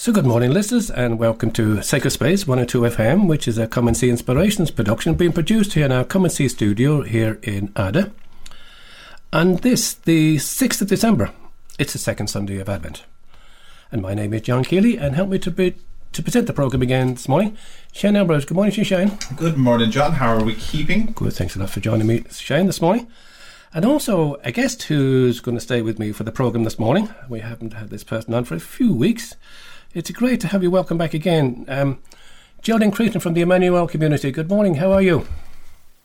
So, good morning, listeners, and welcome to Sacred Space 102 FM, which is a Come and See Inspirations production being produced here in our Come and See studio here in Ada. And this, the 6th of December, it's the second Sunday of Advent. And my name is John Keeley, and help me to be, to present the programme again this morning. Shane Ambrose. Good morning, Shane. Good morning, John. How are we keeping? Good. Thanks a lot for joining me, Shane, this morning. And also a guest who's going to stay with me for the programme this morning. We haven't had this person on for a few weeks. It's great to have you welcome back again. Um, Geraldine Cretan from the Emmanuel community. Good morning. How are you?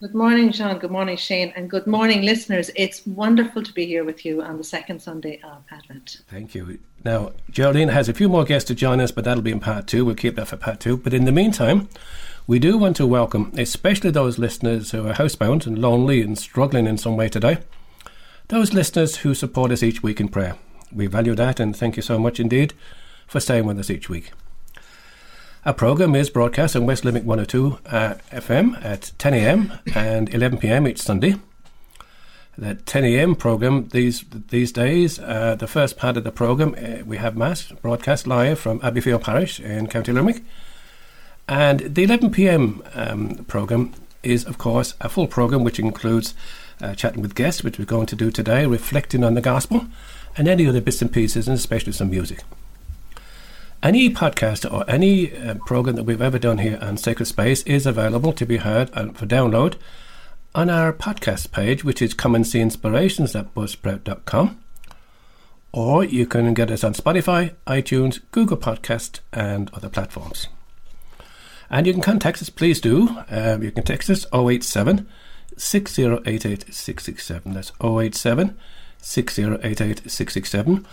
Good morning, John. Good morning, Shane. And good morning, listeners. It's wonderful to be here with you on the second Sunday of Advent. Thank you. Now, Geraldine has a few more guests to join us, but that'll be in part two. We'll keep that for part two. But in the meantime, we do want to welcome, especially those listeners who are housebound and lonely and struggling in some way today, those listeners who support us each week in prayer. We value that and thank you so much indeed for staying with us each week. Our programme is broadcast on West Limerick 102 uh, FM at 10 a.m. and 11 p.m. each Sunday. The 10 a.m. programme these these days, uh, the first part of the programme, uh, we have Mass broadcast live from Abbeyfeale Parish in County Limerick. And the 11 p.m. Um, programme is, of course, a full programme which includes uh, chatting with guests, which we're going to do today, reflecting on the gospel, and any other bits and pieces, and especially some music. Any podcast or any uh, program that we've ever done here on Sacred Space is available to be heard and for download on our podcast page, which is come and see inspirations at buzzsprout.com. Or you can get us on Spotify, iTunes, Google Podcast, and other platforms. And you can contact us, please do. Um, you can text us 087 6088 667. That's 087 6088 667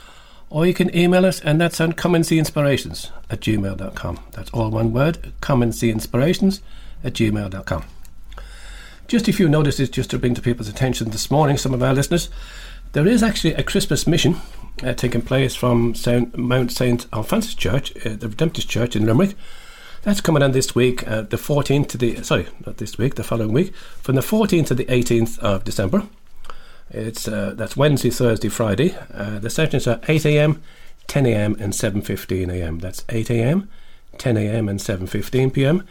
or you can email us, and that's on come and see inspirations at gmail.com. That's all one word, come and see inspirations at gmail.com. Just a few notices just to bring to people's attention this morning, some of our listeners. There is actually a Christmas mission uh, taking place from Saint, Mount St. Alphonsus Church, uh, the Redemptorist Church in Limerick. That's coming on this week, uh, the 14th to the, sorry, not this week, the following week, from the 14th to the 18th of December. It's uh, that's Wednesday, Thursday, Friday. Uh, the sessions are 8 a.m., 10 a.m., and 7:15 a.m. That's 8 a.m., 10 a.m., and 7:15 p.m.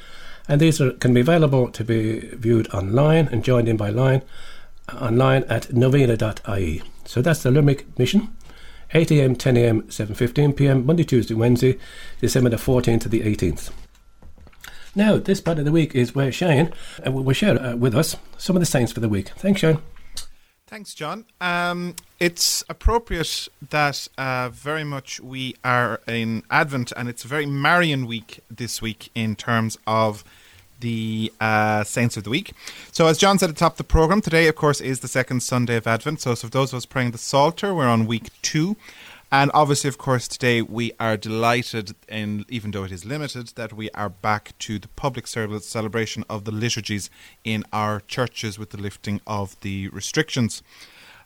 And these are, can be available to be viewed online and joined in by line online at novena.ie. So that's the Limerick mission. 8 a.m., 10 a.m., 7:15 p.m. Monday, Tuesday, Wednesday, December the 14th to the 18th. Now, this part of the week is where Shane uh, will share uh, with us some of the saints for the week. Thanks, Shane. Thanks, John. Um, it's appropriate that uh, very much we are in Advent, and it's a very Marian week this week in terms of the uh, Saints of the Week. So, as John said at the top of the program, today, of course, is the second Sunday of Advent. So, for those of us praying the Psalter, we're on week two. And obviously, of course, today we are delighted, in, even though it is limited, that we are back to the public service celebration of the liturgies in our churches with the lifting of the restrictions.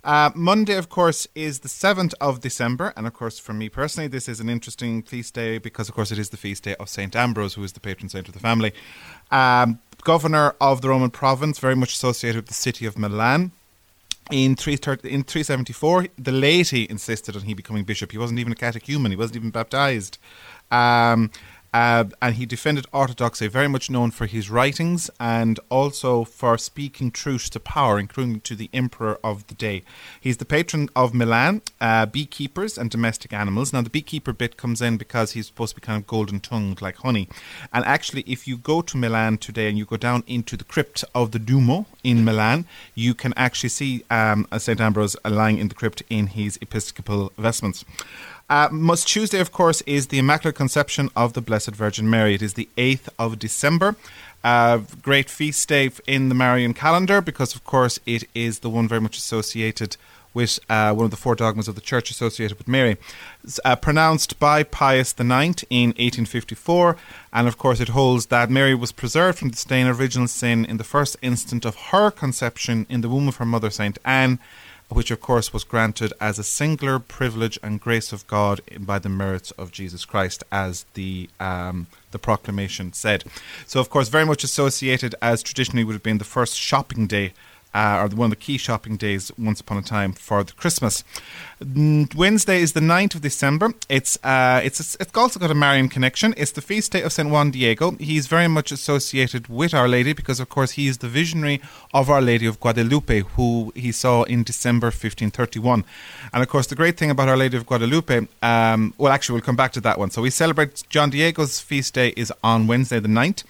Uh, Monday, of course, is the 7th of December. And of course, for me personally, this is an interesting feast day because, of course, it is the feast day of St. Ambrose, who is the patron saint of the family. Um, governor of the Roman province, very much associated with the city of Milan in, 330, in 374, the laity insisted on he becoming bishop. He wasn't even a catechumen, he wasn't even baptized. Um, uh, and he defended orthodoxy, very much known for his writings and also for speaking truth to power, including to the emperor of the day. He's the patron of Milan, uh, beekeepers, and domestic animals. Now, the beekeeper bit comes in because he's supposed to be kind of golden tongued like honey. And actually, if you go to Milan today and you go down into the crypt of the Duomo in Milan, you can actually see um, St. Ambrose lying in the crypt in his episcopal vestments. Uh, Must Tuesday, of course, is the Immaculate Conception of the Blessed Virgin Mary. It is the 8th of December. Uh, great feast day in the Marian calendar because, of course, it is the one very much associated with uh, one of the four dogmas of the Church associated with Mary. Uh, pronounced by Pius IX in 1854, and of course, it holds that Mary was preserved from the stain of original sin in the first instant of her conception in the womb of her mother, Saint Anne which of course was granted as a singular privilege and grace of God by the merits of Jesus Christ, as the um, the proclamation said. So, of course, very much associated as traditionally would have been the first shopping day uh, or one of the key shopping days once upon a time for the Christmas. Wednesday is the 9th of December. It's uh, it's it's also got a Marian connection. It's the feast day of Saint Juan Diego. He's very much associated with Our Lady because, of course, he is the visionary of Our Lady of Guadalupe, who he saw in December 1531. And of course, the great thing about Our Lady of Guadalupe, um, well, actually, we'll come back to that one. So we celebrate John Diego's feast day is on Wednesday the 9th.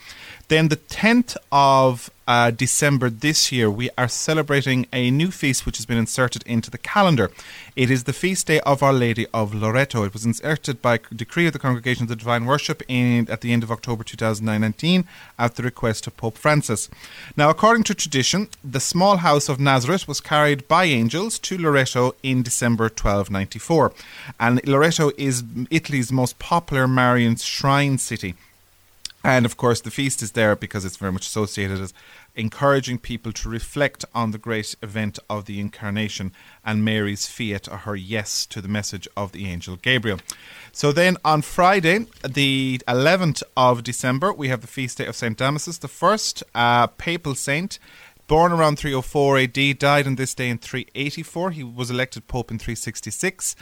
Then the 10th of uh, December this year, we are celebrating a new feast which has been inserted into the calendar. It is the feast day of Our Lady of Loreto. It was inserted by decree of the Congregation of the Divine Worship in, at the end of October 2019 at the request of Pope Francis. Now, according to tradition, the small house of Nazareth was carried by angels to Loreto in December 1294. And Loreto is Italy's most popular Marian shrine city. And of course, the feast is there because it's very much associated as encouraging people to reflect on the great event of the incarnation and Mary's fiat or her yes to the message of the angel Gabriel. So then on Friday, the 11th of December, we have the feast day of St. Damasus, the first uh, papal saint. Born around 304 AD, died on this day in 384. He was elected Pope in 366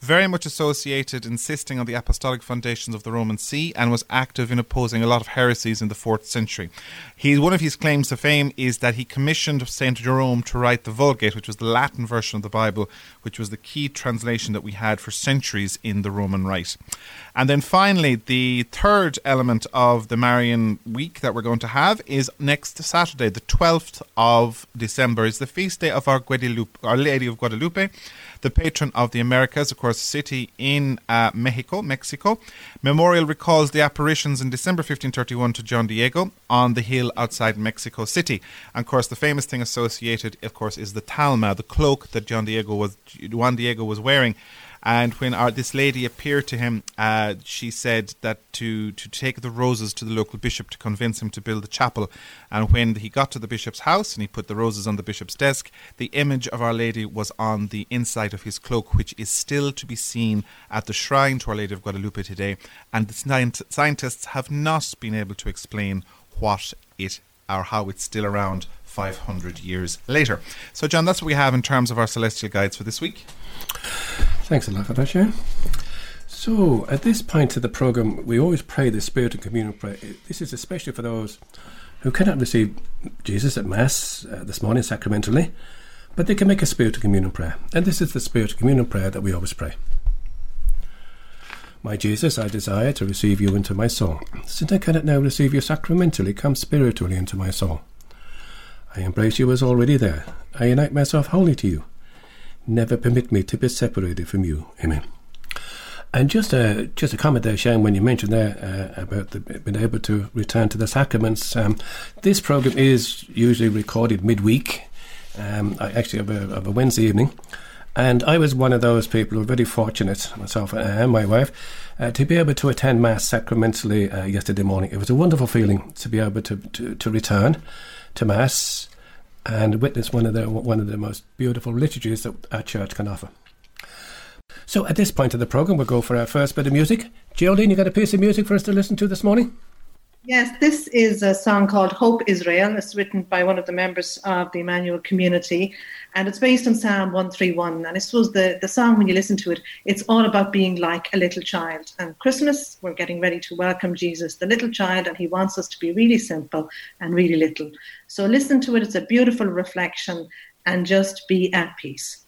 very much associated, insisting on the apostolic foundations of the Roman See, and was active in opposing a lot of heresies in the fourth century. He, one of his claims to fame is that he commissioned Saint Jerome to write the Vulgate, which was the Latin version of the Bible, which was the key translation that we had for centuries in the Roman Rite. And then finally, the third element of the Marian week that we're going to have is next Saturday, the 12th of December, is the feast day of our Guadalupe, Our Lady of Guadalupe the patron of the Americas, of course, city in uh, Mexico, Mexico. Memorial recalls the apparitions in December 1531 to John Diego on the hill outside Mexico City. And of course, the famous thing associated, of course, is the tilma, the cloak that John Diego was Juan Diego was wearing. And when our, this lady appeared to him, uh, she said that to, to take the roses to the local bishop to convince him to build a chapel. And when he got to the bishop's house and he put the roses on the bishop's desk, the image of Our Lady was on the inside of his cloak, which is still to be seen at the shrine to Our Lady of Guadalupe today. And the scientists have not been able to explain what it or how it's still around 500 years later. So, John, that's what we have in terms of our celestial guides for this week. Thanks a lot for that, Sharon. So, at this point of the program, we always pray the Spiritual Communion prayer. This is especially for those who cannot receive Jesus at Mass uh, this morning sacramentally, but they can make a Spiritual Communion prayer. And this is the Spiritual Communion prayer that we always pray. My Jesus, I desire to receive you into my soul. Since I cannot now receive you sacramentally, come spiritually into my soul. I embrace you as already there. I unite myself wholly to you never permit me to be separated from you. Amen. And just a just a comment there, Shane, when you mentioned there uh, about the, being able to return to the sacraments. Um, this program is usually recorded midweek. Um, I actually have a, have a, Wednesday evening, and I was one of those people who were very fortunate, myself and my wife, uh, to be able to attend mass sacramentally uh, yesterday morning. It was a wonderful feeling to be able to to, to return to mass and witness one of the one of the most beautiful liturgies that our church can offer. So at this point of the program, we'll go for our first bit of music. Geraldine, you got a piece of music for us to listen to this morning? Yes, this is a song called Hope Israel. It's written by one of the members of the Emmanuel community, and it's based on Psalm 131. And I suppose the, the song, when you listen to it, it's all about being like a little child. And Christmas, we're getting ready to welcome Jesus, the little child, and he wants us to be really simple and really little. So listen to it. It's a beautiful reflection, and just be at peace.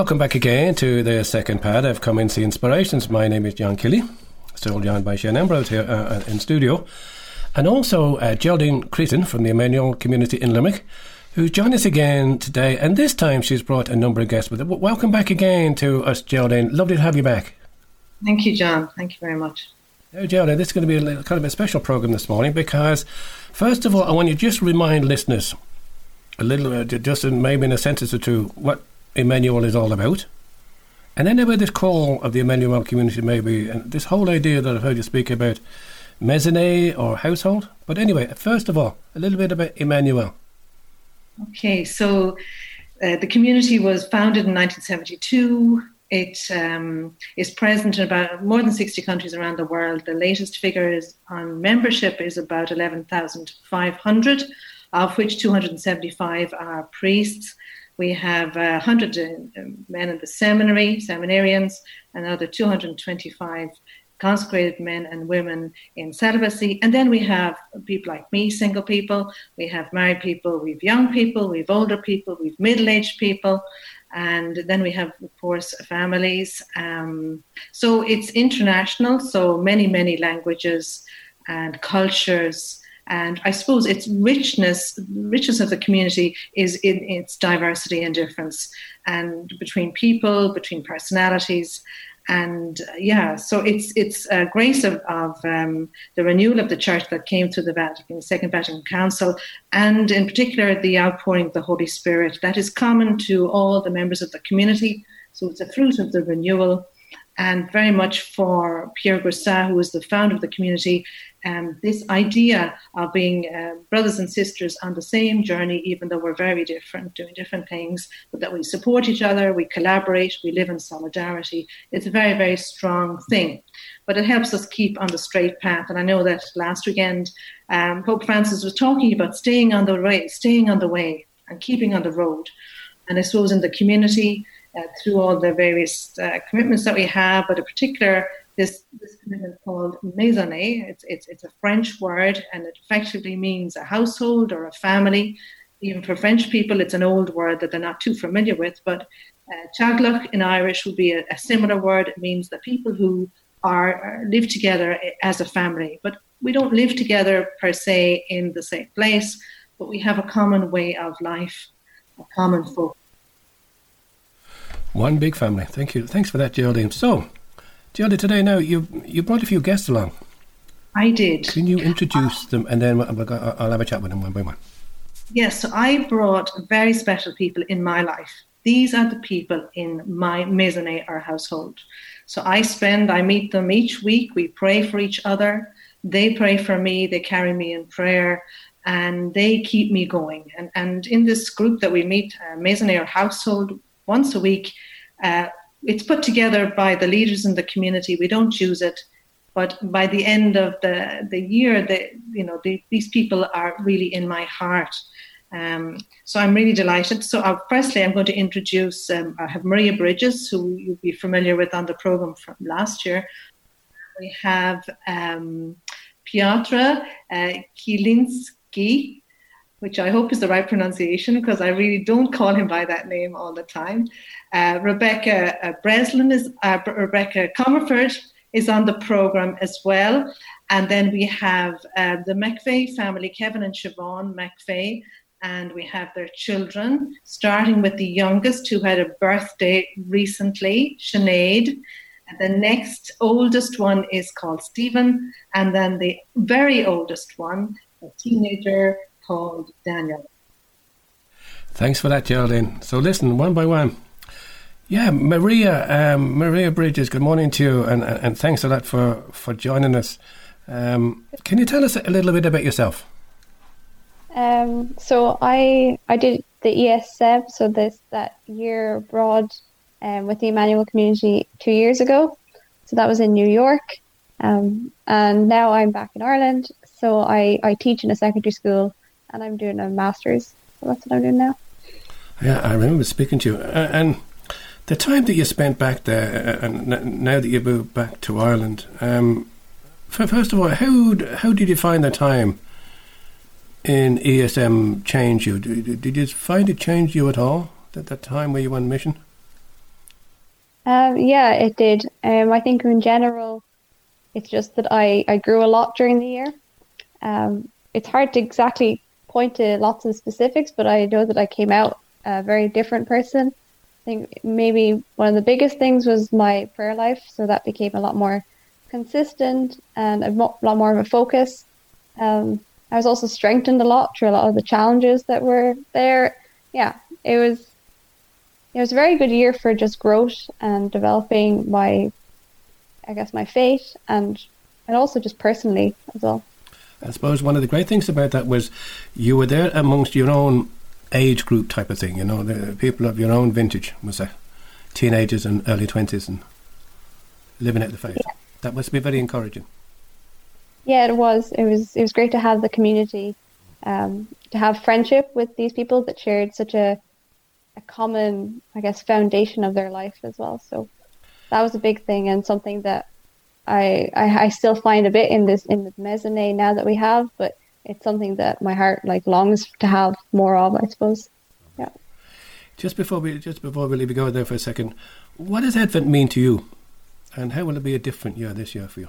Welcome back again to the second part of Come and See Inspirations. My name is John Kelly, still joined by Shane Ambrose here uh, uh, in studio, and also uh, Geraldine Cretan from the Emmanuel community in Limerick, who's joined us again today. And this time she's brought a number of guests with her. Welcome back again to us, Geraldine. Lovely to have you back. Thank you, John. Thank you very much. Now, Geraldine, this is going to be a little, kind of a special program this morning because, first of all, I want you to just remind listeners a little, uh, just in, maybe in a sentence or two, what Emmanuel is all about. And then this call of the Emmanuel community, maybe, and this whole idea that I've heard you speak about maisonnée or household. But anyway, first of all, a little bit about Emmanuel. Okay, so uh, the community was founded in 1972. It um, is present in about more than 60 countries around the world. The latest figures on membership is about 11,500, of which 275 are priests. We have uh, 100 uh, men in the seminary, seminarians, and another 225 consecrated men and women in celibacy. And then we have people like me, single people. We have married people. We have young people. We have older people. We have middle aged people. And then we have, of course, families. Um, so it's international. So many, many languages and cultures and I suppose its richness, richness of the community is in its diversity and difference, and between people, between personalities, and uh, yeah, so it's it's a grace of, of um, the renewal of the church that came through the Vatican, Second Vatican Council, and in particular the outpouring of the Holy Spirit that is common to all the members of the community. So it's a fruit of the renewal and very much for Pierre Goursat, who was the founder of the community, um, this idea of being uh, brothers and sisters on the same journey, even though we're very different, doing different things, but that we support each other, we collaborate, we live in solidarity. It's a very, very strong thing. But it helps us keep on the straight path. And I know that last weekend, um, Pope Francis was talking about staying on the way, staying on the way, and keeping on the road. And I suppose in the community, uh, through all the various uh, commitments that we have, but in particular this, this commitment called maisonnée. It's, it's, it's a French word and it effectively means a household or a family. Even for French people, it's an old word that they're not too familiar with, but uh, in Irish would be a, a, similar word. It means the people who are live together as a family. But we don't live together per se in the same place, but we have a common way of life, a common focus. One big family. Thank you. Thanks for that, Geraldine. So, Geraldine, today now you you brought a few guests along. I did. Can you introduce them, and then I'll have a chat with them one by one. Yes, so I brought very special people in my life. These are the people in my maisonnée or household. So I spend, I meet them each week. We pray for each other. They pray for me. They carry me in prayer, and they keep me going. And and in this group that we meet, uh, or household, once a week. Uh, it's put together by the leaders in the community. We don't choose it, but by the end of the the year, the, you know the, these people are really in my heart. Um, so I'm really delighted. So uh, firstly, I'm going to introduce, um, I have Maria Bridges, who you'll be familiar with on the program from last year. We have um, Piotr uh, Kielinski, which I hope is the right pronunciation because I really don't call him by that name all the time. Uh, Rebecca uh, Breslin is, uh, Rebecca Comerford is on the program as well. And then we have uh, the McVeigh family, Kevin and Siobhan McVeigh, and we have their children, starting with the youngest who had a birthday recently, Sinead. The next oldest one is called Stephen, and then the very oldest one, a teenager called Daniel. Thanks for that, Geraldine. So listen, one by one. Yeah, Maria, um, Maria Bridges. Good morning to you, and and thanks a lot for for joining us. Um, can you tell us a little bit about yourself? Um, so I I did the ESM, so this that year abroad um, with the Emmanuel community two years ago. So that was in New York, um, and now I'm back in Ireland. So I I teach in a secondary school, and I'm doing a master's. So that's what I'm doing now. Yeah, I remember speaking to you, uh, and the time that you spent back there, uh, and now that you moved back to Ireland. Um, first of all, how how did you find the time? in ESM change you? Did, did you find it changed you at all at that time where you went on mission? Um, yeah, it did. Um, I think in general, it's just that I, I grew a lot during the year. Um, it's hard to exactly point to lots of specifics, but I know that I came out a very different person. I think maybe one of the biggest things was my prayer life, so that became a lot more consistent and a mo- lot more of a focus. Um, I was also strengthened a lot through a lot of the challenges that were there. Yeah, it was it was a very good year for just growth and developing my I guess my faith and and also just personally as well. I suppose one of the great things about that was you were there amongst your own age group type of thing, you know, the people of your own vintage, was say, teenagers and early twenties and living out the faith. Yeah. That must be very encouraging. Yeah, it was. It was. It was great to have the community, um, to have friendship with these people that shared such a, a common, I guess, foundation of their life as well. So that was a big thing and something that I, I, I still find a bit in this in the maisonnée now that we have, but it's something that my heart like longs to have more of. I suppose. Yeah. Just before we just before we leave you go there for a second, what does Advent mean to you, and how will it be a different year this year for you?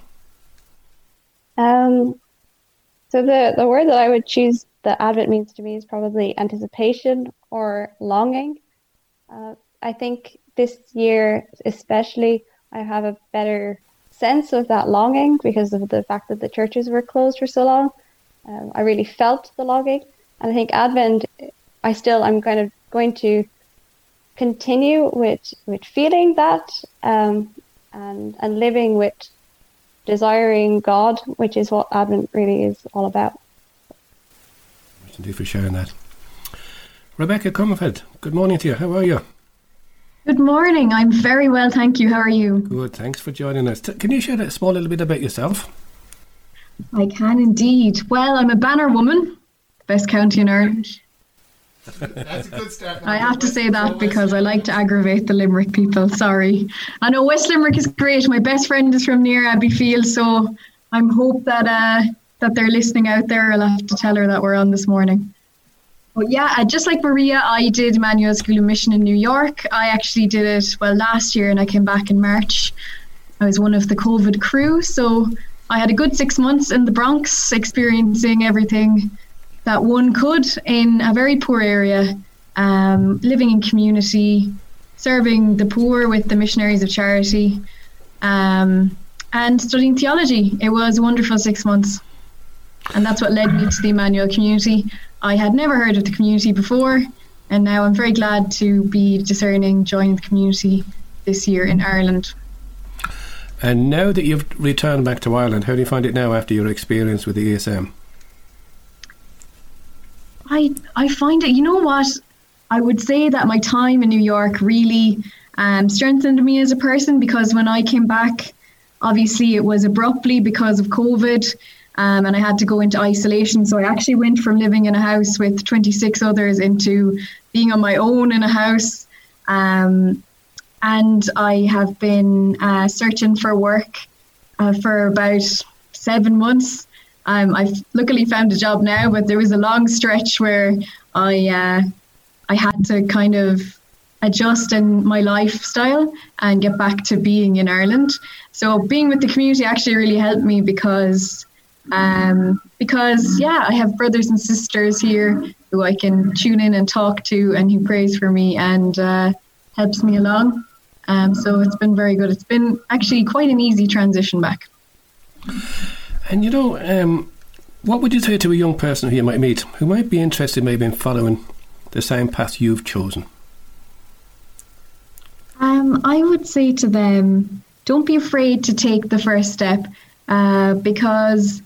Um, so the the word that I would choose that Advent means to me is probably anticipation or longing. Uh, I think this year, especially, I have a better sense of that longing because of the fact that the churches were closed for so long. Um, I really felt the longing, and I think Advent, I still I'm kind of going to continue with with feeling that um, and and living with desiring God, which is what Advent really is all about. Thank you for sharing that. Rebecca Comerford, good morning to you. How are you? Good morning. I'm very well, thank you. How are you? Good, thanks for joining us. Can you share a small little bit about yourself? I can indeed. Well, I'm a banner woman, best county in Ireland. That's a good start. I have to say that because I like to aggravate the Limerick people. Sorry. I know West Limerick is great. My best friend is from near Abbeyfeale, so I'm hope that uh, that they're listening out there. I'll have to tell her that we're on this morning. But yeah, uh, just like Maria, I did Emmanuel School of Mission in New York. I actually did it well last year, and I came back in March. I was one of the COVID crew, so I had a good six months in the Bronx, experiencing everything that one could in a very poor area, um, living in community, serving the poor with the missionaries of charity, um, and studying theology. It was a wonderful six months. And that's what led me to the Emmanuel community. I had never heard of the community before, and now I'm very glad to be discerning joining the community this year in Ireland. And now that you've returned back to Ireland, how do you find it now after your experience with the ESM? I I find it. You know what? I would say that my time in New York really um, strengthened me as a person because when I came back, obviously it was abruptly because of COVID. Um, and I had to go into isolation. So I actually went from living in a house with 26 others into being on my own in a house. Um, and I have been uh, searching for work uh, for about seven months. Um, I've luckily found a job now, but there was a long stretch where I uh, I had to kind of adjust in my lifestyle and get back to being in Ireland. So being with the community actually really helped me because um, because yeah, I have brothers and sisters here who I can tune in and talk to, and who prays for me and uh, helps me along. Um, so it's been very good. It's been actually quite an easy transition back. And you know, um, what would you say to a young person who you might meet who might be interested maybe in following the same path you've chosen? Um, I would say to them, don't be afraid to take the first step uh, because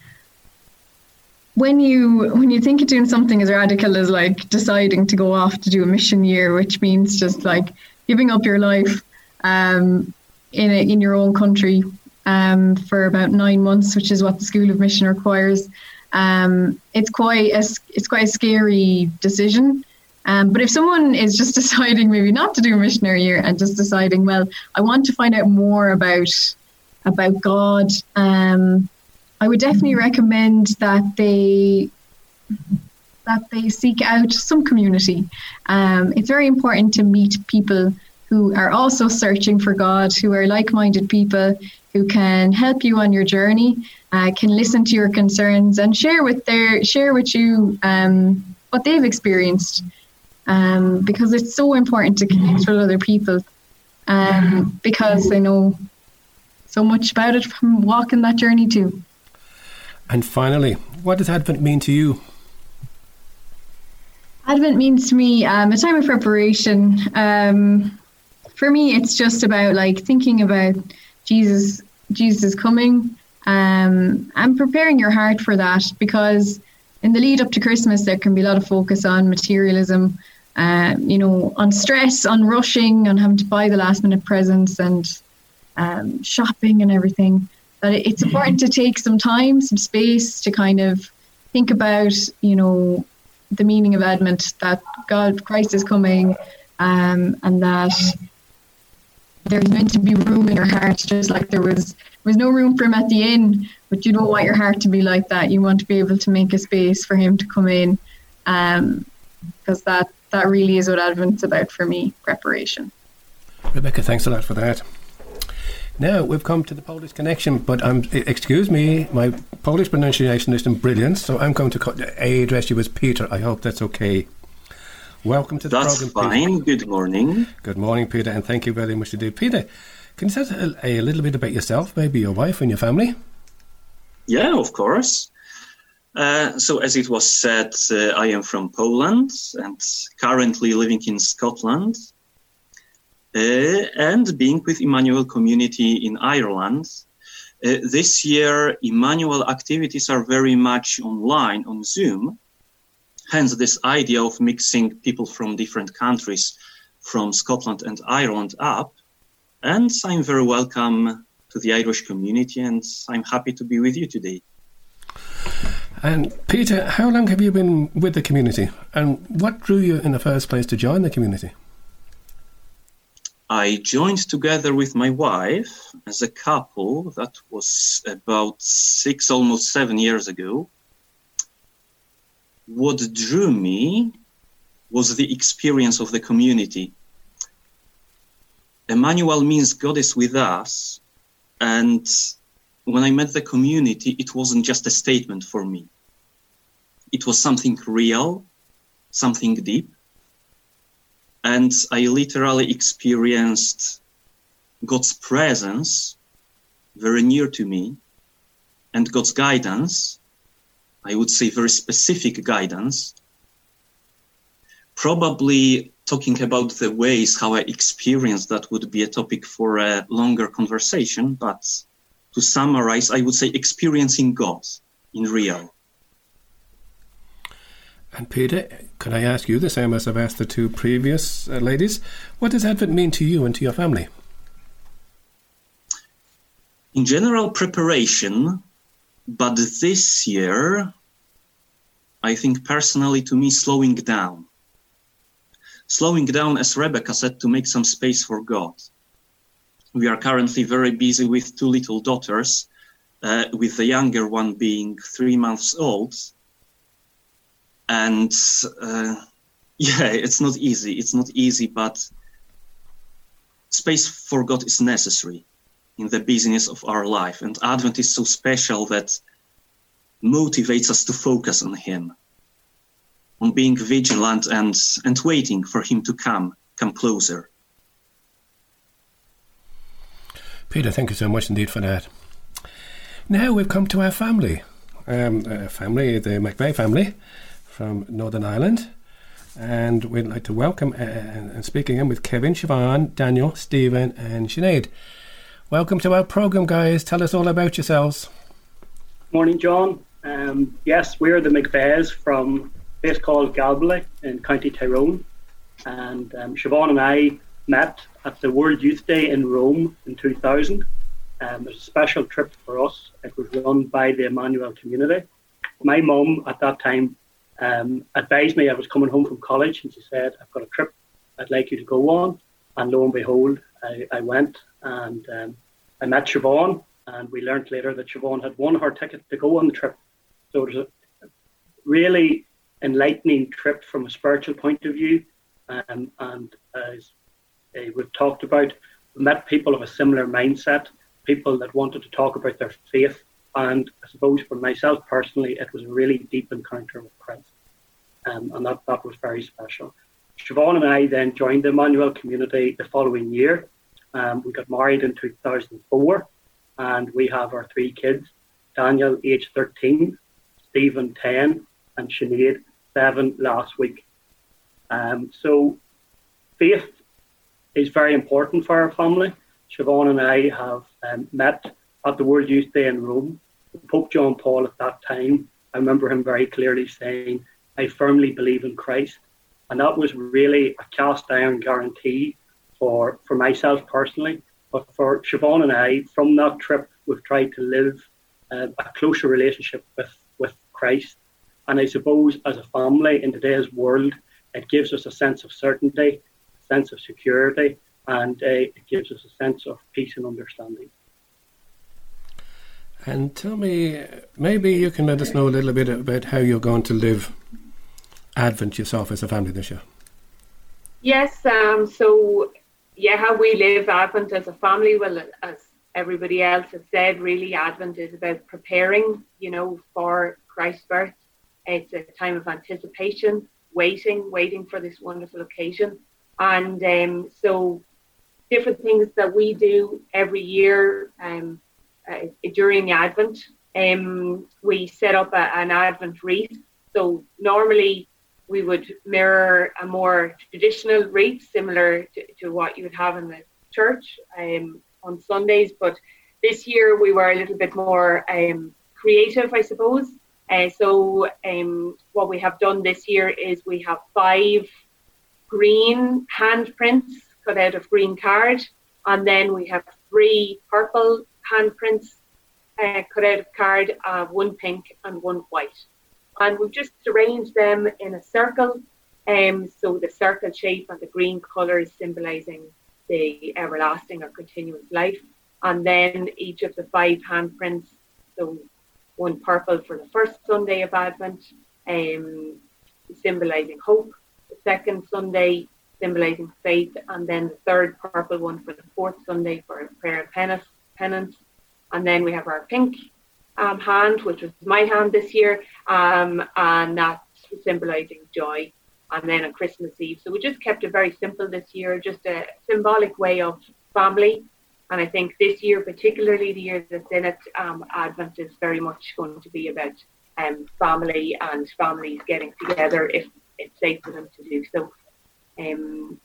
when you when you think of doing something as radical as like deciding to go off to do a mission year, which means just like giving up your life um, in a, in your own country um, for about nine months, which is what the School of Mission requires. Um, it's quite a, it's quite a scary decision. Um, but if someone is just deciding maybe not to do a missionary year and just deciding, well, I want to find out more about about God, um, I would definitely recommend that they that they seek out some community. Um, it's very important to meet people who are also searching for God, who are like minded people who can help you on your journey, uh, can listen to your concerns and share with their share with you um, what they've experienced. Um, because it's so important to connect with other people um, because they know so much about it from walking that journey too. And finally, what does Advent mean to you? Advent means to me um, a time of preparation. Um, for me, it's just about like thinking about Jesus, Jesus coming, um, and preparing your heart for that. Because in the lead up to Christmas, there can be a lot of focus on materialism, uh, you know, on stress, on rushing, on having to buy the last minute presents and um, shopping and everything. But it's important to take some time, some space to kind of think about, you know, the meaning of Advent, that God, Christ is coming, um, and that there's meant to be room in your heart, just like there was there was no room for him at the inn. But you don't want your heart to be like that. You want to be able to make a space for him to come in, because um, that that really is what Advent's about for me. Preparation. Rebecca, thanks a lot for that. Now we've come to the Polish connection, but I'm excuse me, my Polish pronunciation isn't brilliant, so I'm going to a address you as Peter. I hope that's okay. Welcome to the That's program. fine. Peter. Good morning. Good morning, Peter, and thank you very much indeed. Peter, can you tell us a, a little bit about yourself, maybe your wife and your family? Yeah, of course. Uh, so, as it was said, uh, I am from Poland and currently living in Scotland and being with Emmanuel community in Ireland. Uh, this year, Emmanuel activities are very much online on Zoom Hence, this idea of mixing people from different countries, from Scotland and Ireland, up. And I'm very welcome to the Irish community, and I'm happy to be with you today. And Peter, how long have you been with the community, and what drew you in the first place to join the community? I joined together with my wife as a couple. That was about six, almost seven years ago what drew me was the experience of the community. Emmanuel means God is with us. And when I met the community, it wasn't just a statement for me. It was something real, something deep. And I literally experienced God's presence very near to me and God's guidance I would say, very specific guidance. Probably talking about the ways how I experienced that would be a topic for a longer conversation, but to summarize, I would say experiencing God in real. And Peter, can I ask you the same as I've asked the two previous uh, ladies? What does Advent mean to you and to your family? In general, preparation but this year, I think personally to me, slowing down. Slowing down, as Rebecca said, to make some space for God. We are currently very busy with two little daughters, uh, with the younger one being three months old. And uh, yeah, it's not easy. It's not easy, but space for God is necessary in the business of our life. And Advent is so special that motivates us to focus on Him, on being vigilant and, and waiting for Him to come, come closer. Peter, thank you so much indeed for that. Now we've come to our family, um, family, the McVeigh family from Northern Ireland. And we'd like to welcome uh, and speaking in with Kevin, Siobhan, Daniel, Stephen, and Sinead. Welcome to our program, guys. Tell us all about yourselves. Morning, John. Um, yes, we're the McVeighs from a place called Galbally in County Tyrone. And um, Siobhan and I met at the World Youth Day in Rome in 2000. Um, it was a special trip for us. It was run by the Emmanuel community. My mum at that time um, advised me I was coming home from college and she said, I've got a trip I'd like you to go on. And lo and behold, I, I went and um, I met Siobhan, and we learned later that Siobhan had won her ticket to go on the trip. So it was a really enlightening trip from a spiritual point of view. Um, and as uh, we've talked about, met people of a similar mindset, people that wanted to talk about their faith. And I suppose for myself personally, it was a really deep encounter with Christ. Um, and that, that was very special. Siobhan and I then joined the Emmanuel community the following year. Um, we got married in 2004, and we have our three kids Daniel, age 13, Stephen, 10, and Sinead, 7 last week. Um, so, faith is very important for our family. Siobhan and I have um, met at the World Youth Day in Rome. Pope John Paul at that time, I remember him very clearly saying, I firmly believe in Christ. And that was really a cast iron guarantee for, for myself personally, but for Siobhan and I, from that trip, we've tried to live uh, a closer relationship with, with Christ. And I suppose as a family in today's world, it gives us a sense of certainty, a sense of security, and uh, it gives us a sense of peace and understanding. And tell me, maybe you can let us know a little bit about how you're going to live Advent yourself as a family this year. Yes, um, so yeah, how we live Advent as a family, well, as everybody else has said, really, Advent is about preparing, you know, for Christ's birth. It's a time of anticipation, waiting, waiting for this wonderful occasion. And um, so, different things that we do every year um, uh, during the Advent. Um, we set up a, an Advent wreath. So, normally, we would mirror a more traditional wreath, similar to, to what you would have in the church um, on Sundays. But this year we were a little bit more um, creative, I suppose. Uh, so um, what we have done this year is we have five green handprints cut out of green card, and then we have three purple handprints uh, cut out of card, uh, one pink and one white and we've just arranged them in a circle. Um, so the circle shape and the green colour is symbolising the everlasting or continuous life. And then each of the five handprints, so one purple for the first Sunday of Advent, um, symbolising hope. The second Sunday, symbolising faith. And then the third purple one for the fourth Sunday for prayer and penance. Penance and then we have our pink um, hand, which was my hand this year, um, and that's symbolizing joy. And then on Christmas Eve. So we just kept it very simple this year, just a symbolic way of family. And I think this year, particularly the year that's in it, um, Advent is very much going to be about um, family and families getting together if it's safe for them to do so. Um,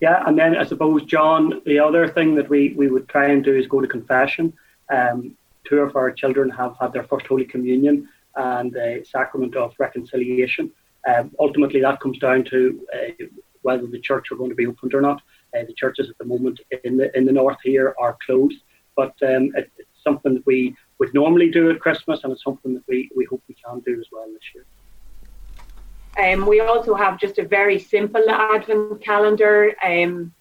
yeah, and then I suppose, John, the other thing that we, we would try and do is go to confession. Um, two of our children have had their first Holy Communion and the sacrament of reconciliation. Um, ultimately, that comes down to uh, whether the church are going to be opened or not. Uh, the churches at the moment in the in the north here are closed, but um, it, it's something that we would normally do at Christmas, and it's something that we, we hope we can do as well this year. Um, we also have just a very simple Advent calendar. Um,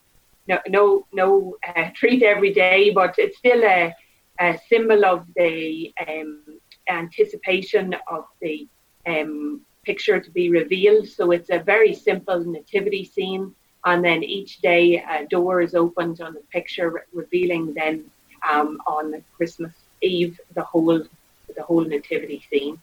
no, no, no uh, treat every day, but it's still a, a symbol of the um, anticipation of the um, picture to be revealed. So it's a very simple nativity scene, and then each day a door is opened on the picture, revealing then um, on Christmas Eve the whole the whole nativity scene.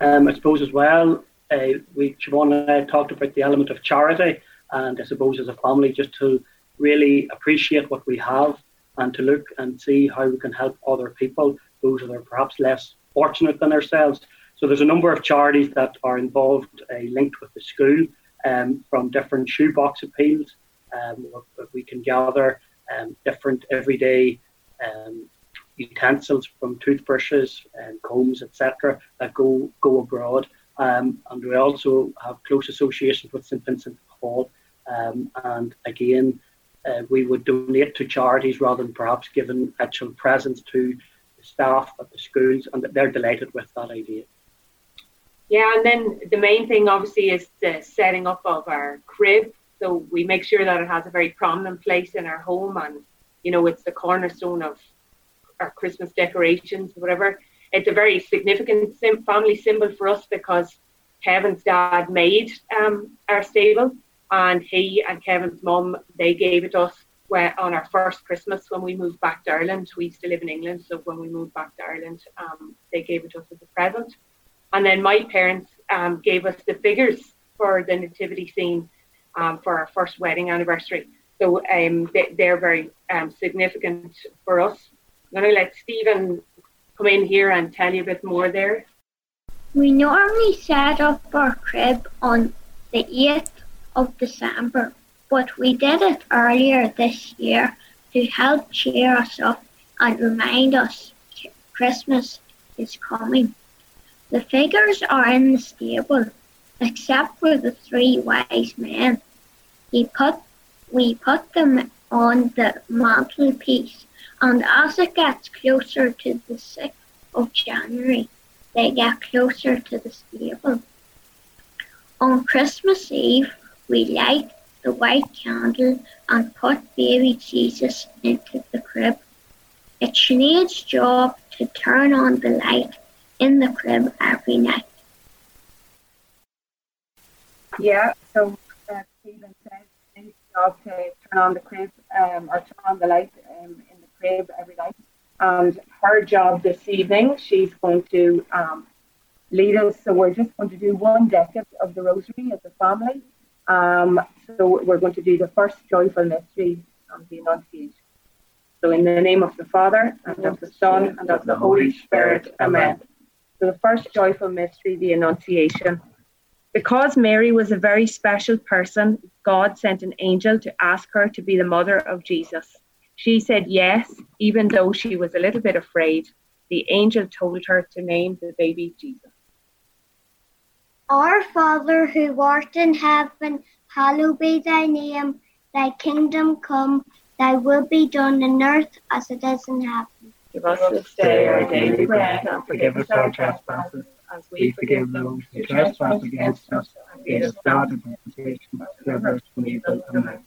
Um, I suppose as well, uh, we Siobhan talked about the element of charity, and I suppose as a family, just to really appreciate what we have and to look and see how we can help other people, those that are perhaps less fortunate than ourselves. So there's a number of charities that are involved, uh, linked with the school, um, from different shoebox appeals. Um, we can gather um, different everyday um, utensils from toothbrushes and combs, etc., that go go abroad. Um, and we also have close associations with St Vincent de Paul. Um, and again, uh, we would donate to charities rather than perhaps giving actual presents to the staff at the schools, and they're delighted with that idea. Yeah, and then the main thing obviously is the setting up of our crib. So we make sure that it has a very prominent place in our home, and you know it's the cornerstone of our Christmas decorations, whatever. It's a very significant sim- family symbol for us because Kevin's dad made um, our stable, and he and Kevin's mum they gave it us where, on our first Christmas when we moved back to Ireland. We used to live in England, so when we moved back to Ireland, um, they gave it us as a present. And then my parents um, gave us the figures for the nativity scene um, for our first wedding anniversary. So um, they, are very um, significant for us. I'm going to let Stephen come in here and tell you a bit more there. We normally set up our crib on the 8th of December, but we did it earlier this year to help cheer us up and remind us Christmas is coming. The figures are in the stable, except for the three wise men. He put, we put them on the mantelpiece and as it gets closer to the 6th of January, they get closer to the stable. On Christmas Eve, we light the white candle and put baby Jesus into the crib. It's Sinead's job to turn on the light in the crib every night. Yeah, so uh, Stephen said his job to turn on the crib um, or turn on the light um, crib every night. And her job this evening, she's going to um, lead us. So we're just going to do one decade of the Rosary as a family. Um, so we're going to do the first joyful mystery the Annunciation. So in the name of the Father and of the Son and of the Holy Spirit, Amen. So the first joyful mystery, the Annunciation. Because Mary was a very special person, God sent an angel to ask her to be the mother of Jesus. She said yes, even though she was a little bit afraid. The angel told her to name the baby Jesus. Our Father who art in heaven, hallowed be thy name. Thy kingdom come, thy will be done on earth as it is in heaven. Give us this day our daily bread, and forgive us our trespasses, as we forgive those who trespass against us. And lead us not into temptation, but deliver us from evil. Amen.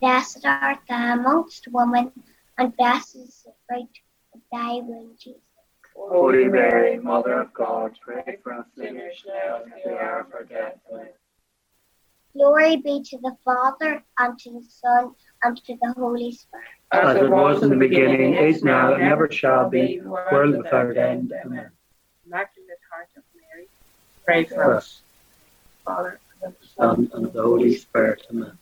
Blessed art thou amongst women, and blessed is the fruit of thy womb, Jesus. Holy Mary, Mother of God, pray for us sinners now and at the hour of our death. Amen. Glory be to the Father, and to the Son, and to the Holy Spirit. As it was in the beginning, is now, and ever shall be, world without end. Amen. Immaculate Heart of Mary, pray For for us. us, Father, and the Son, and the Holy Spirit. Amen.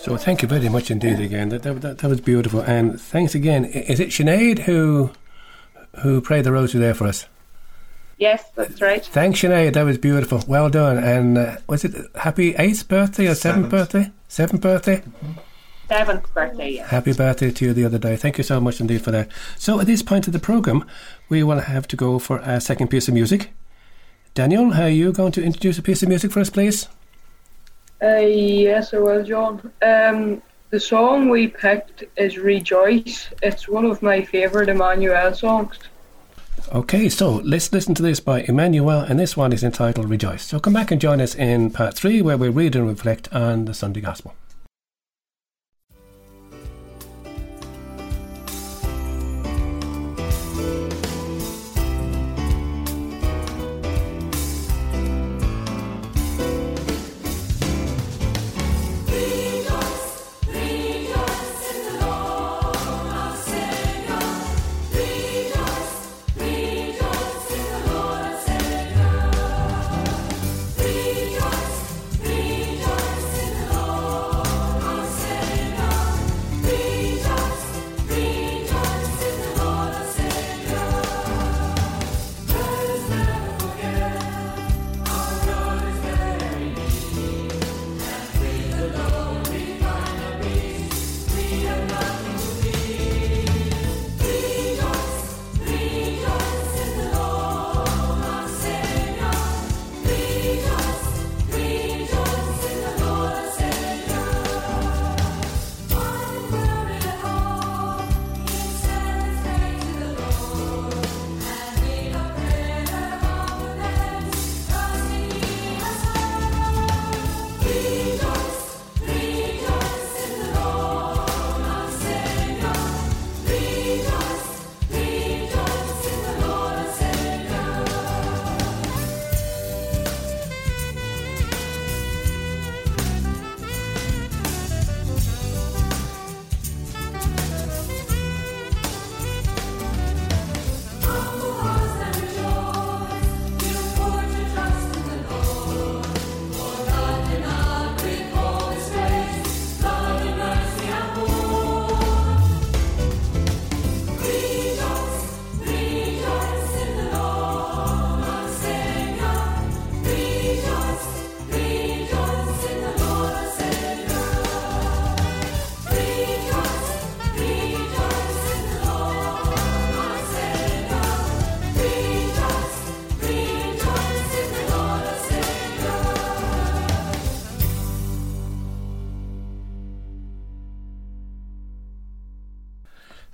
So thank you very much indeed again. That, that, that, that was beautiful. And thanks again. Is it Sinead who who prayed the rosary there for us? Yes, that's right. Thanks, Sinead. That was beautiful. Well done. And uh, was it happy eighth birthday or seventh, Seventh. birthday? Seventh birthday? Seventh birthday, yes. Happy birthday to you the other day. Thank you so much indeed for that. So at this point of the programme, we will have to go for a second piece of music. Daniel, are you going to introduce a piece of music for us, please? Uh, yes, I will, John. Um, the song we picked is Rejoice. It's one of my favourite Emmanuel songs. Okay, so let's listen to this by Emmanuel, and this one is entitled Rejoice. So come back and join us in part three, where we read and reflect on the Sunday Gospel.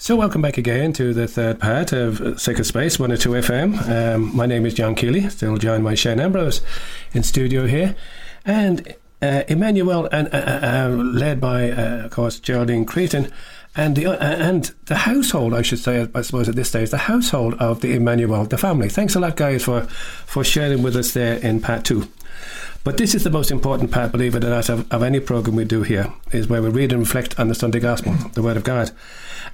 So, welcome back again to the third part of Sacred Space 102 FM. Um, my name is John Keeley, still joined by Shane Ambrose in studio here. And uh, Emmanuel, and uh, uh, uh led by, uh, of course, Geraldine Creighton, and the uh, and the household, I should say, I suppose at this stage, the household of the Emmanuel, the family. Thanks a lot, guys, for for sharing with us there in part two. But this is the most important part, believe it or not, of, of any program we do here, is where we read and reflect on the Sunday Gospel, the Word of God.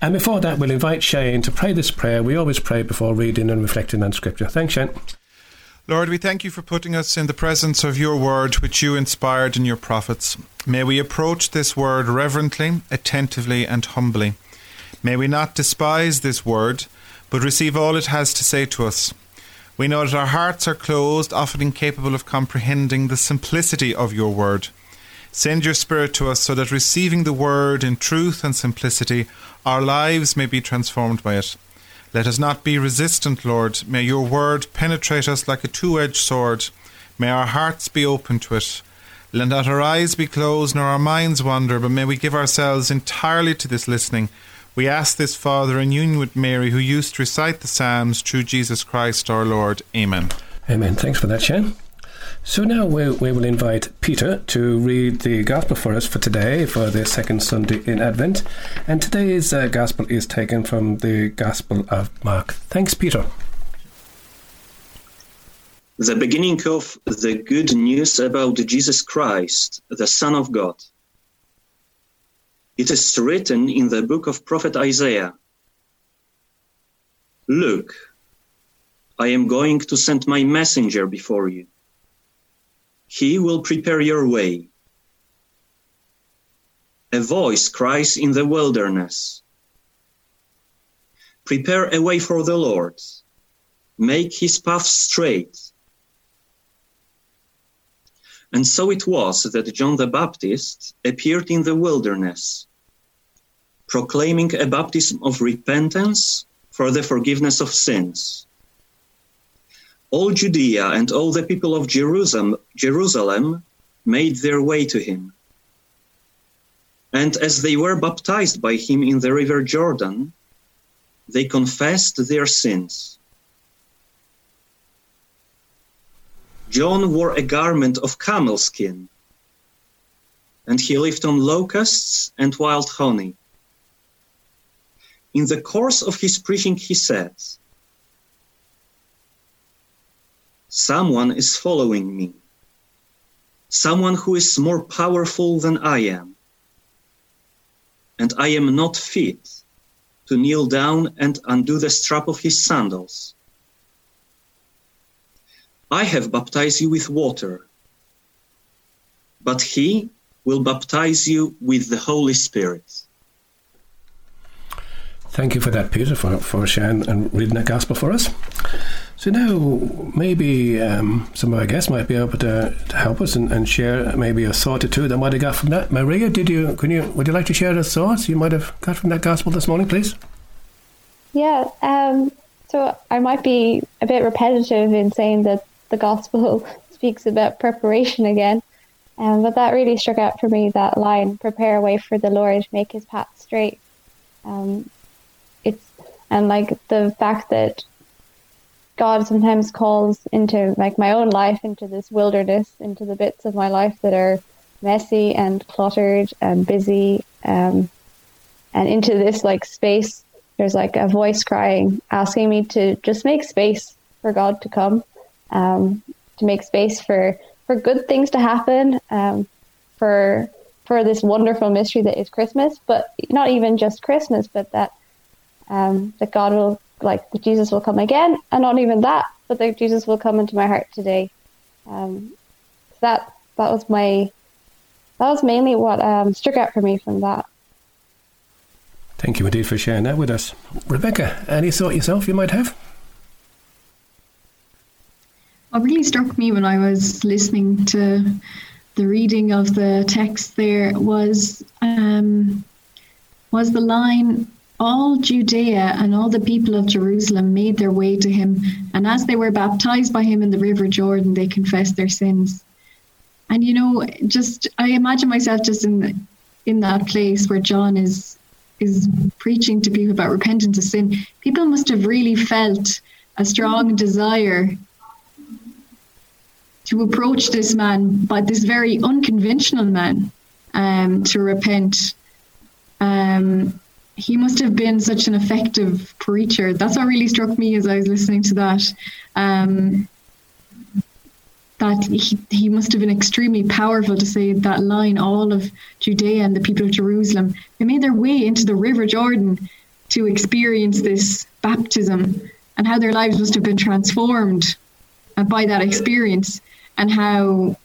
And before that, we'll invite Shane to pray this prayer. We always pray before reading and reflecting on Scripture. Thanks, Shane. Lord, we thank you for putting us in the presence of your word, which you inspired in your prophets. May we approach this word reverently, attentively, and humbly. May we not despise this word, but receive all it has to say to us. We know that our hearts are closed, often incapable of comprehending the simplicity of your word. Send your Spirit to us so that receiving the word in truth and simplicity, our lives may be transformed by it. Let us not be resistant, Lord. May your word penetrate us like a two edged sword. May our hearts be open to it. Let not our eyes be closed nor our minds wander, but may we give ourselves entirely to this listening. We ask this, Father, in union with Mary, who used to recite the Psalms through Jesus Christ our Lord. Amen. Amen. Thanks for that, Shane. So now we, we will invite Peter to read the Gospel for us for today, for the second Sunday in Advent. And today's uh, Gospel is taken from the Gospel of Mark. Thanks, Peter. The beginning of the good news about Jesus Christ, the Son of God. It is written in the book of prophet Isaiah Look, I am going to send my messenger before you he will prepare your way. A voice cries in the wilderness Prepare a way for the Lord, make his path straight. And so it was that John the Baptist appeared in the wilderness, proclaiming a baptism of repentance for the forgiveness of sins all Judea and all the people of Jerusalem, Jerusalem made their way to him. And as they were baptized by him in the river Jordan, they confessed their sins. John wore a garment of camel skin, and he lived on locusts and wild honey. In the course of his preaching, he said, Someone is following me. Someone who is more powerful than I am. And I am not fit to kneel down and undo the strap of his sandals. I have baptized you with water, but he will baptize you with the Holy Spirit. Thank you for that, Peter, for, for sharing and reading that gospel for us. So now maybe um, some of our guests might be able to, to help us and, and, share maybe a thought or two that might have got from that. Maria, did you? Can you? Would you like to share the thoughts you might have got from that gospel this morning, please? Yeah. Um, so I might be a bit repetitive in saying that the gospel speaks about preparation again, um, but that really struck out for me. That line: "Prepare a way for the Lord, make His path straight." Um, it's and like the fact that God sometimes calls into like my own life into this wilderness, into the bits of my life that are messy and cluttered and busy, um, and into this like space. There's like a voice crying, asking me to just make space for God to come, um, to make space for for good things to happen, um, for for this wonderful mystery that is Christmas, but not even just Christmas, but that um, that God will like that Jesus will come again, and not even that, but that Jesus will come into my heart today. Um, that that was my that was mainly what um, struck out for me from that. Thank you indeed for sharing that with us, Rebecca. Any thought yourself you might have? What really struck me when I was listening to the reading of the text there was um, was the line all Judea and all the people of Jerusalem made their way to him, and as they were baptized by him in the river Jordan, they confessed their sins. And you know, just I imagine myself just in in that place where John is is preaching to people about repentance of sin, people must have really felt a strong desire to approach this man, but this very unconventional man, um, to repent. Um, he must have been such an effective preacher. That's what really struck me as I was listening to that. Um, that he, he must have been extremely powerful to say that line all of Judea and the people of Jerusalem. They made their way into the River Jordan to experience this baptism and how their lives must have been transformed by that experience and how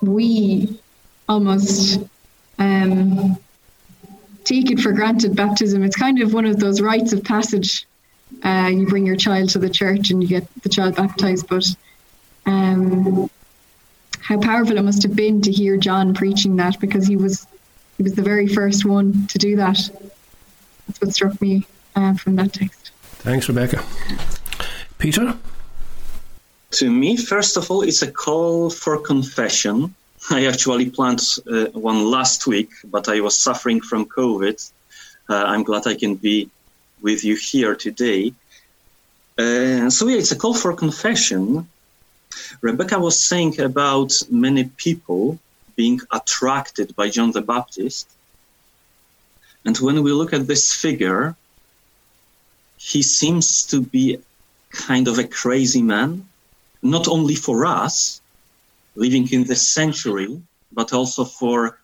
we almost um, take it for granted baptism. It's kind of one of those rites of passage. Uh, you bring your child to the church and you get the child baptized, but um, how powerful it must have been to hear John preaching that because he was he was the very first one to do that. That's what struck me uh, from that text. Thanks, Rebecca. Peter? To me, first of all, it's a call for confession. I actually planned uh, one last week, but I was suffering from COVID. Uh, I'm glad I can be with you here today. Uh, so, yeah, it's a call for confession. Rebecca was saying about many people being attracted by John the Baptist. And when we look at this figure, he seems to be kind of a crazy man, not only for us living in the century, but also for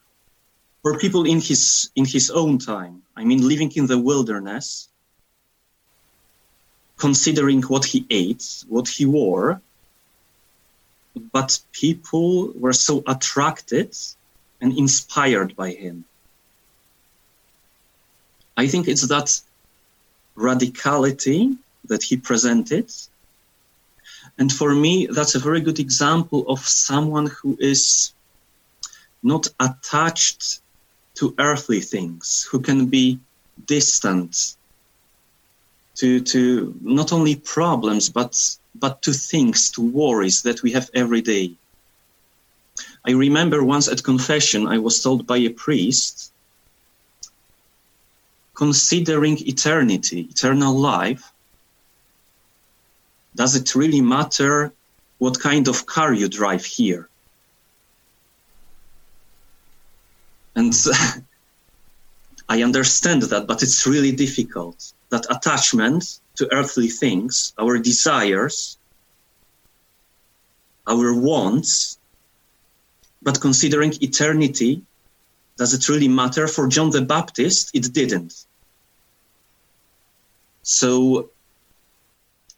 for people in his in his own time. I mean, living in the wilderness, considering what he ate, what he wore, but people were so attracted and inspired by him. I think it's that radicality that he presented. And for me, that's a very good example of someone who is not attached to earthly things, who can be distant to, to not only problems, but but to things, to worries that we have every day. I remember once at confession, I was told by a priest, considering eternity, eternal life, does it really matter what kind of car you drive here? And I understand that, but it's really difficult. That attachment to earthly things, our desires, our wants, but considering eternity, does it really matter? For John the Baptist, it didn't. So,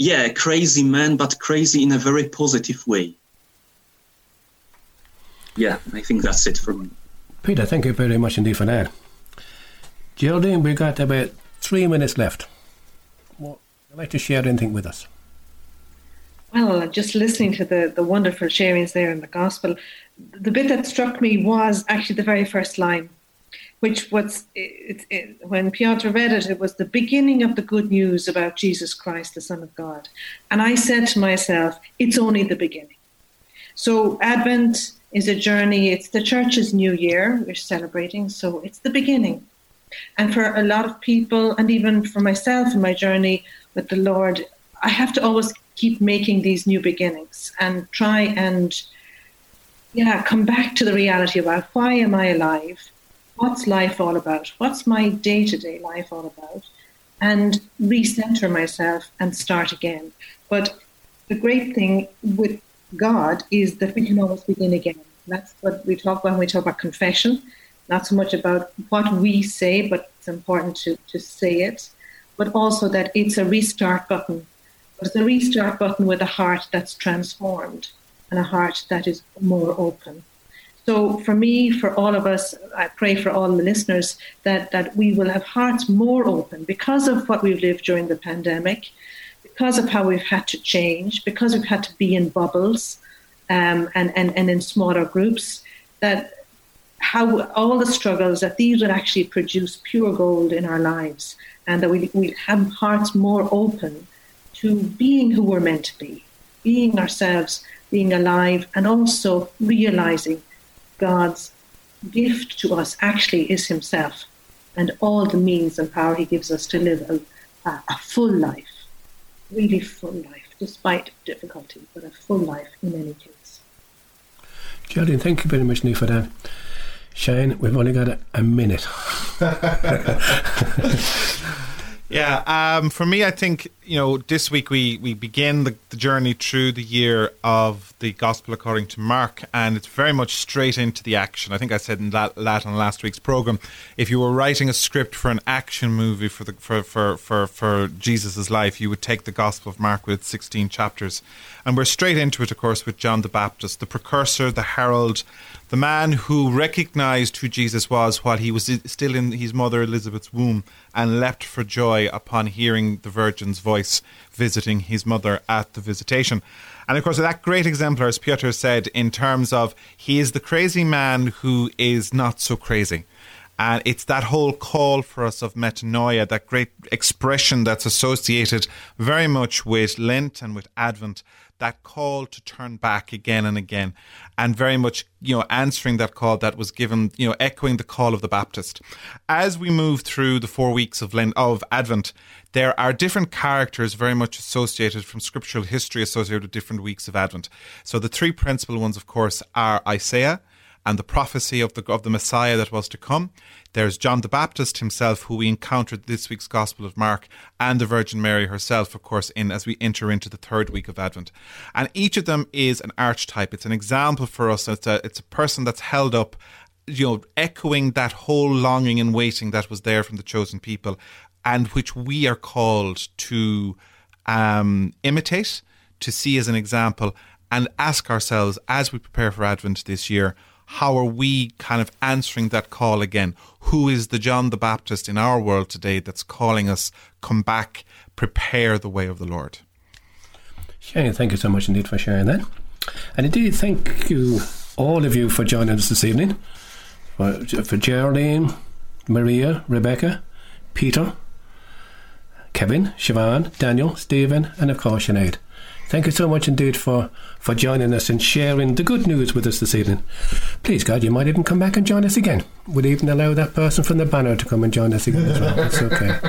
yeah, crazy man, but crazy in a very positive way. Yeah, I think that's it for me. Peter, thank you very much indeed for that. Geraldine, We've got about three minutes left. Would you like to share anything with us? Well, just listening to the, the wonderful sharings there in the gospel, the bit that struck me was actually the very first line, which was it, it, when Piotr read it, it was the beginning of the good news about Jesus Christ, the Son of God. And I said to myself, it's only the beginning. So Advent is a journey. It's the church's new year we're celebrating, so it's the beginning. And for a lot of people, and even for myself in my journey, with the Lord, I have to always keep making these new beginnings and try and yeah, come back to the reality about why am I alive? What's life all about? What's my day to day life all about? And recenter myself and start again. But the great thing with God is that we can always begin again. That's what we talk about when we talk about confession. Not so much about what we say, but it's important to, to say it but also that it's a restart button. But it's a restart button with a heart that's transformed and a heart that is more open. So for me, for all of us, I pray for all the listeners that, that we will have hearts more open because of what we've lived during the pandemic, because of how we've had to change, because we've had to be in bubbles um, and, and, and in smaller groups, that how all the struggles that these would actually produce pure gold in our lives and that we, we have hearts more open to being who we're meant to be, being ourselves, being alive, and also realizing God's gift to us actually is Himself. and all the means and power He gives us to live a, a, a full life, really full life, despite difficulty, but a full life in any case. Geraldine, thank you very much, Niamh, for that. Shane, we've only got a, a minute. Yeah, um, for me, I think you know this week we we begin the, the, journey through the year of the Gospel according to Mark, and it's very much straight into the action. I think I said in that, that on last week's program, if you were writing a script for an action movie for the for for for, for Jesus's life, you would take the Gospel of Mark with sixteen chapters, and we're straight into it, of course, with John the Baptist, the precursor, the herald, the man who recognized who Jesus was while he was still in his mother Elizabeth's womb and leapt for joy upon hearing the Virgin's voice visiting his mother at the visitation. And of course, that great exemplar, as Piotr said, in terms of he is the crazy man who is not so crazy. And it's that whole call for us of metanoia, that great expression that's associated very much with Lent and with Advent, that call to turn back again and again, and very much, you know, answering that call that was given, you know, echoing the call of the Baptist. As we move through the four weeks of Lent, of Advent, there are different characters very much associated from scriptural history associated with different weeks of Advent. So the three principal ones, of course, are Isaiah and the prophecy of the of the Messiah that was to come. There's John the Baptist himself, who we encountered this week's Gospel of Mark, and the Virgin Mary herself, of course, in as we enter into the third week of Advent. And each of them is an archetype. It's an example for us. It's a it's a person that's held up you know, echoing that whole longing and waiting that was there from the chosen people, and which we are called to um, imitate, to see as an example, and ask ourselves as we prepare for Advent this year how are we kind of answering that call again? Who is the John the Baptist in our world today that's calling us, come back, prepare the way of the Lord? Shane, thank you so much indeed for sharing that. And indeed, thank you, all of you, for joining us this evening. For, for Geraldine, Maria, Rebecca, Peter, Kevin, Siobhan, Daniel, Stephen, and of course Sinead. Thank you so much indeed for, for joining us and sharing the good news with us this evening. Please, God, you might even come back and join us again. We'd even allow that person from the banner to come and join us again as well. It's okay.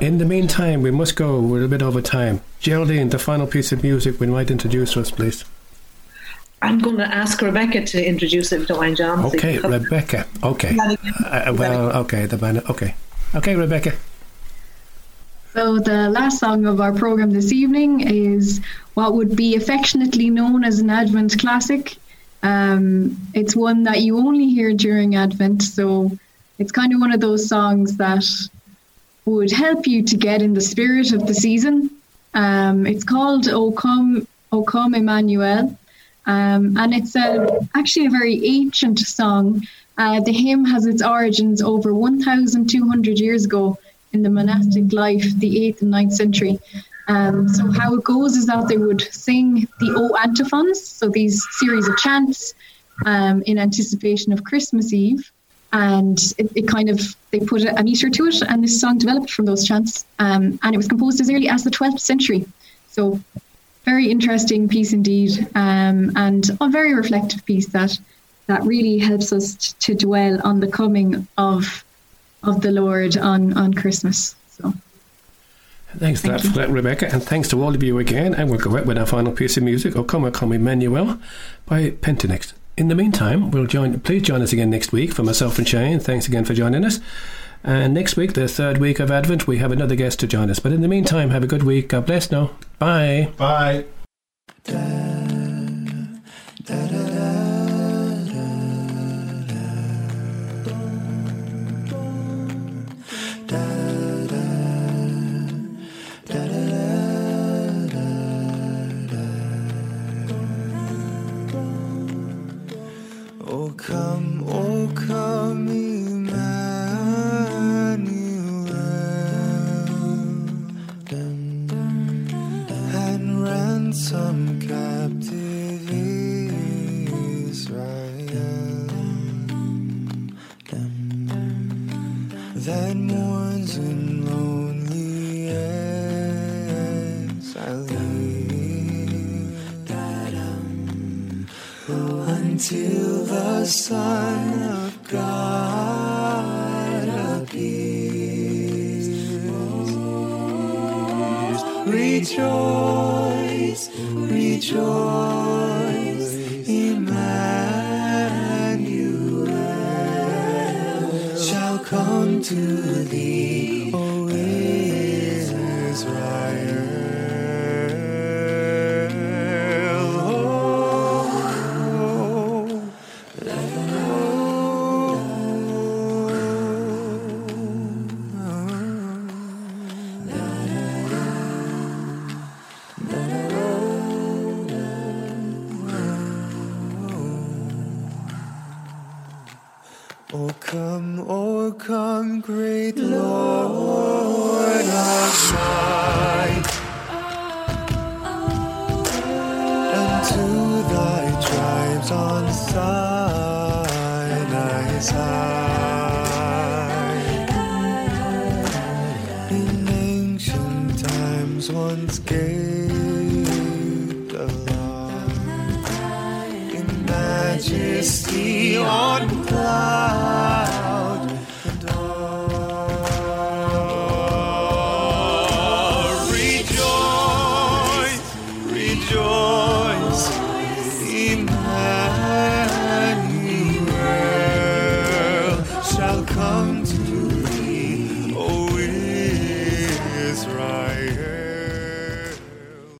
In the meantime, we must go. We're a bit over time. Geraldine, the final piece of music we might introduce us, please. I'm going to ask Rebecca to introduce it, if you don't mind, John. Okay, Rebecca. Okay. Uh, well, okay, the banner. Okay. Okay, Rebecca. So, the last song of our program this evening is what would be affectionately known as an Advent classic. Um, it's one that you only hear during Advent, so it's kind of one of those songs that would help you to get in the spirit of the season. Um, it's called O Come, O Come Emmanuel, um, and it's a, actually a very ancient song. Uh, the hymn has its origins over 1,200 years ago in the monastic life, the 8th and ninth century. Um, so how it goes is that they would sing the O antiphons, so these series of chants um, in anticipation of Christmas Eve. And it, it, kind of, they put a meter to it, and this song developed from those chants. Um, and it was composed as early as the 12th century. So very interesting piece indeed, um, and a very reflective piece that that really helps us to dwell on the coming of of the Lord on, on Christmas. So. Thanks Thank for that, Rebecca, and thanks to all of you again. And we'll go out with our final piece of music, O Come, O Come Emmanuel, by Pentatonix. In the meantime, we'll join. Please join us again next week for myself and Shane. Thanks again for joining us. And next week, the third week of Advent, we have another guest to join us. But in the meantime, have a good week. God bless now. Bye. Bye. Da, da, da, until the Son of God appears. Rejoice, rejoice, Emmanuel shall come to thee.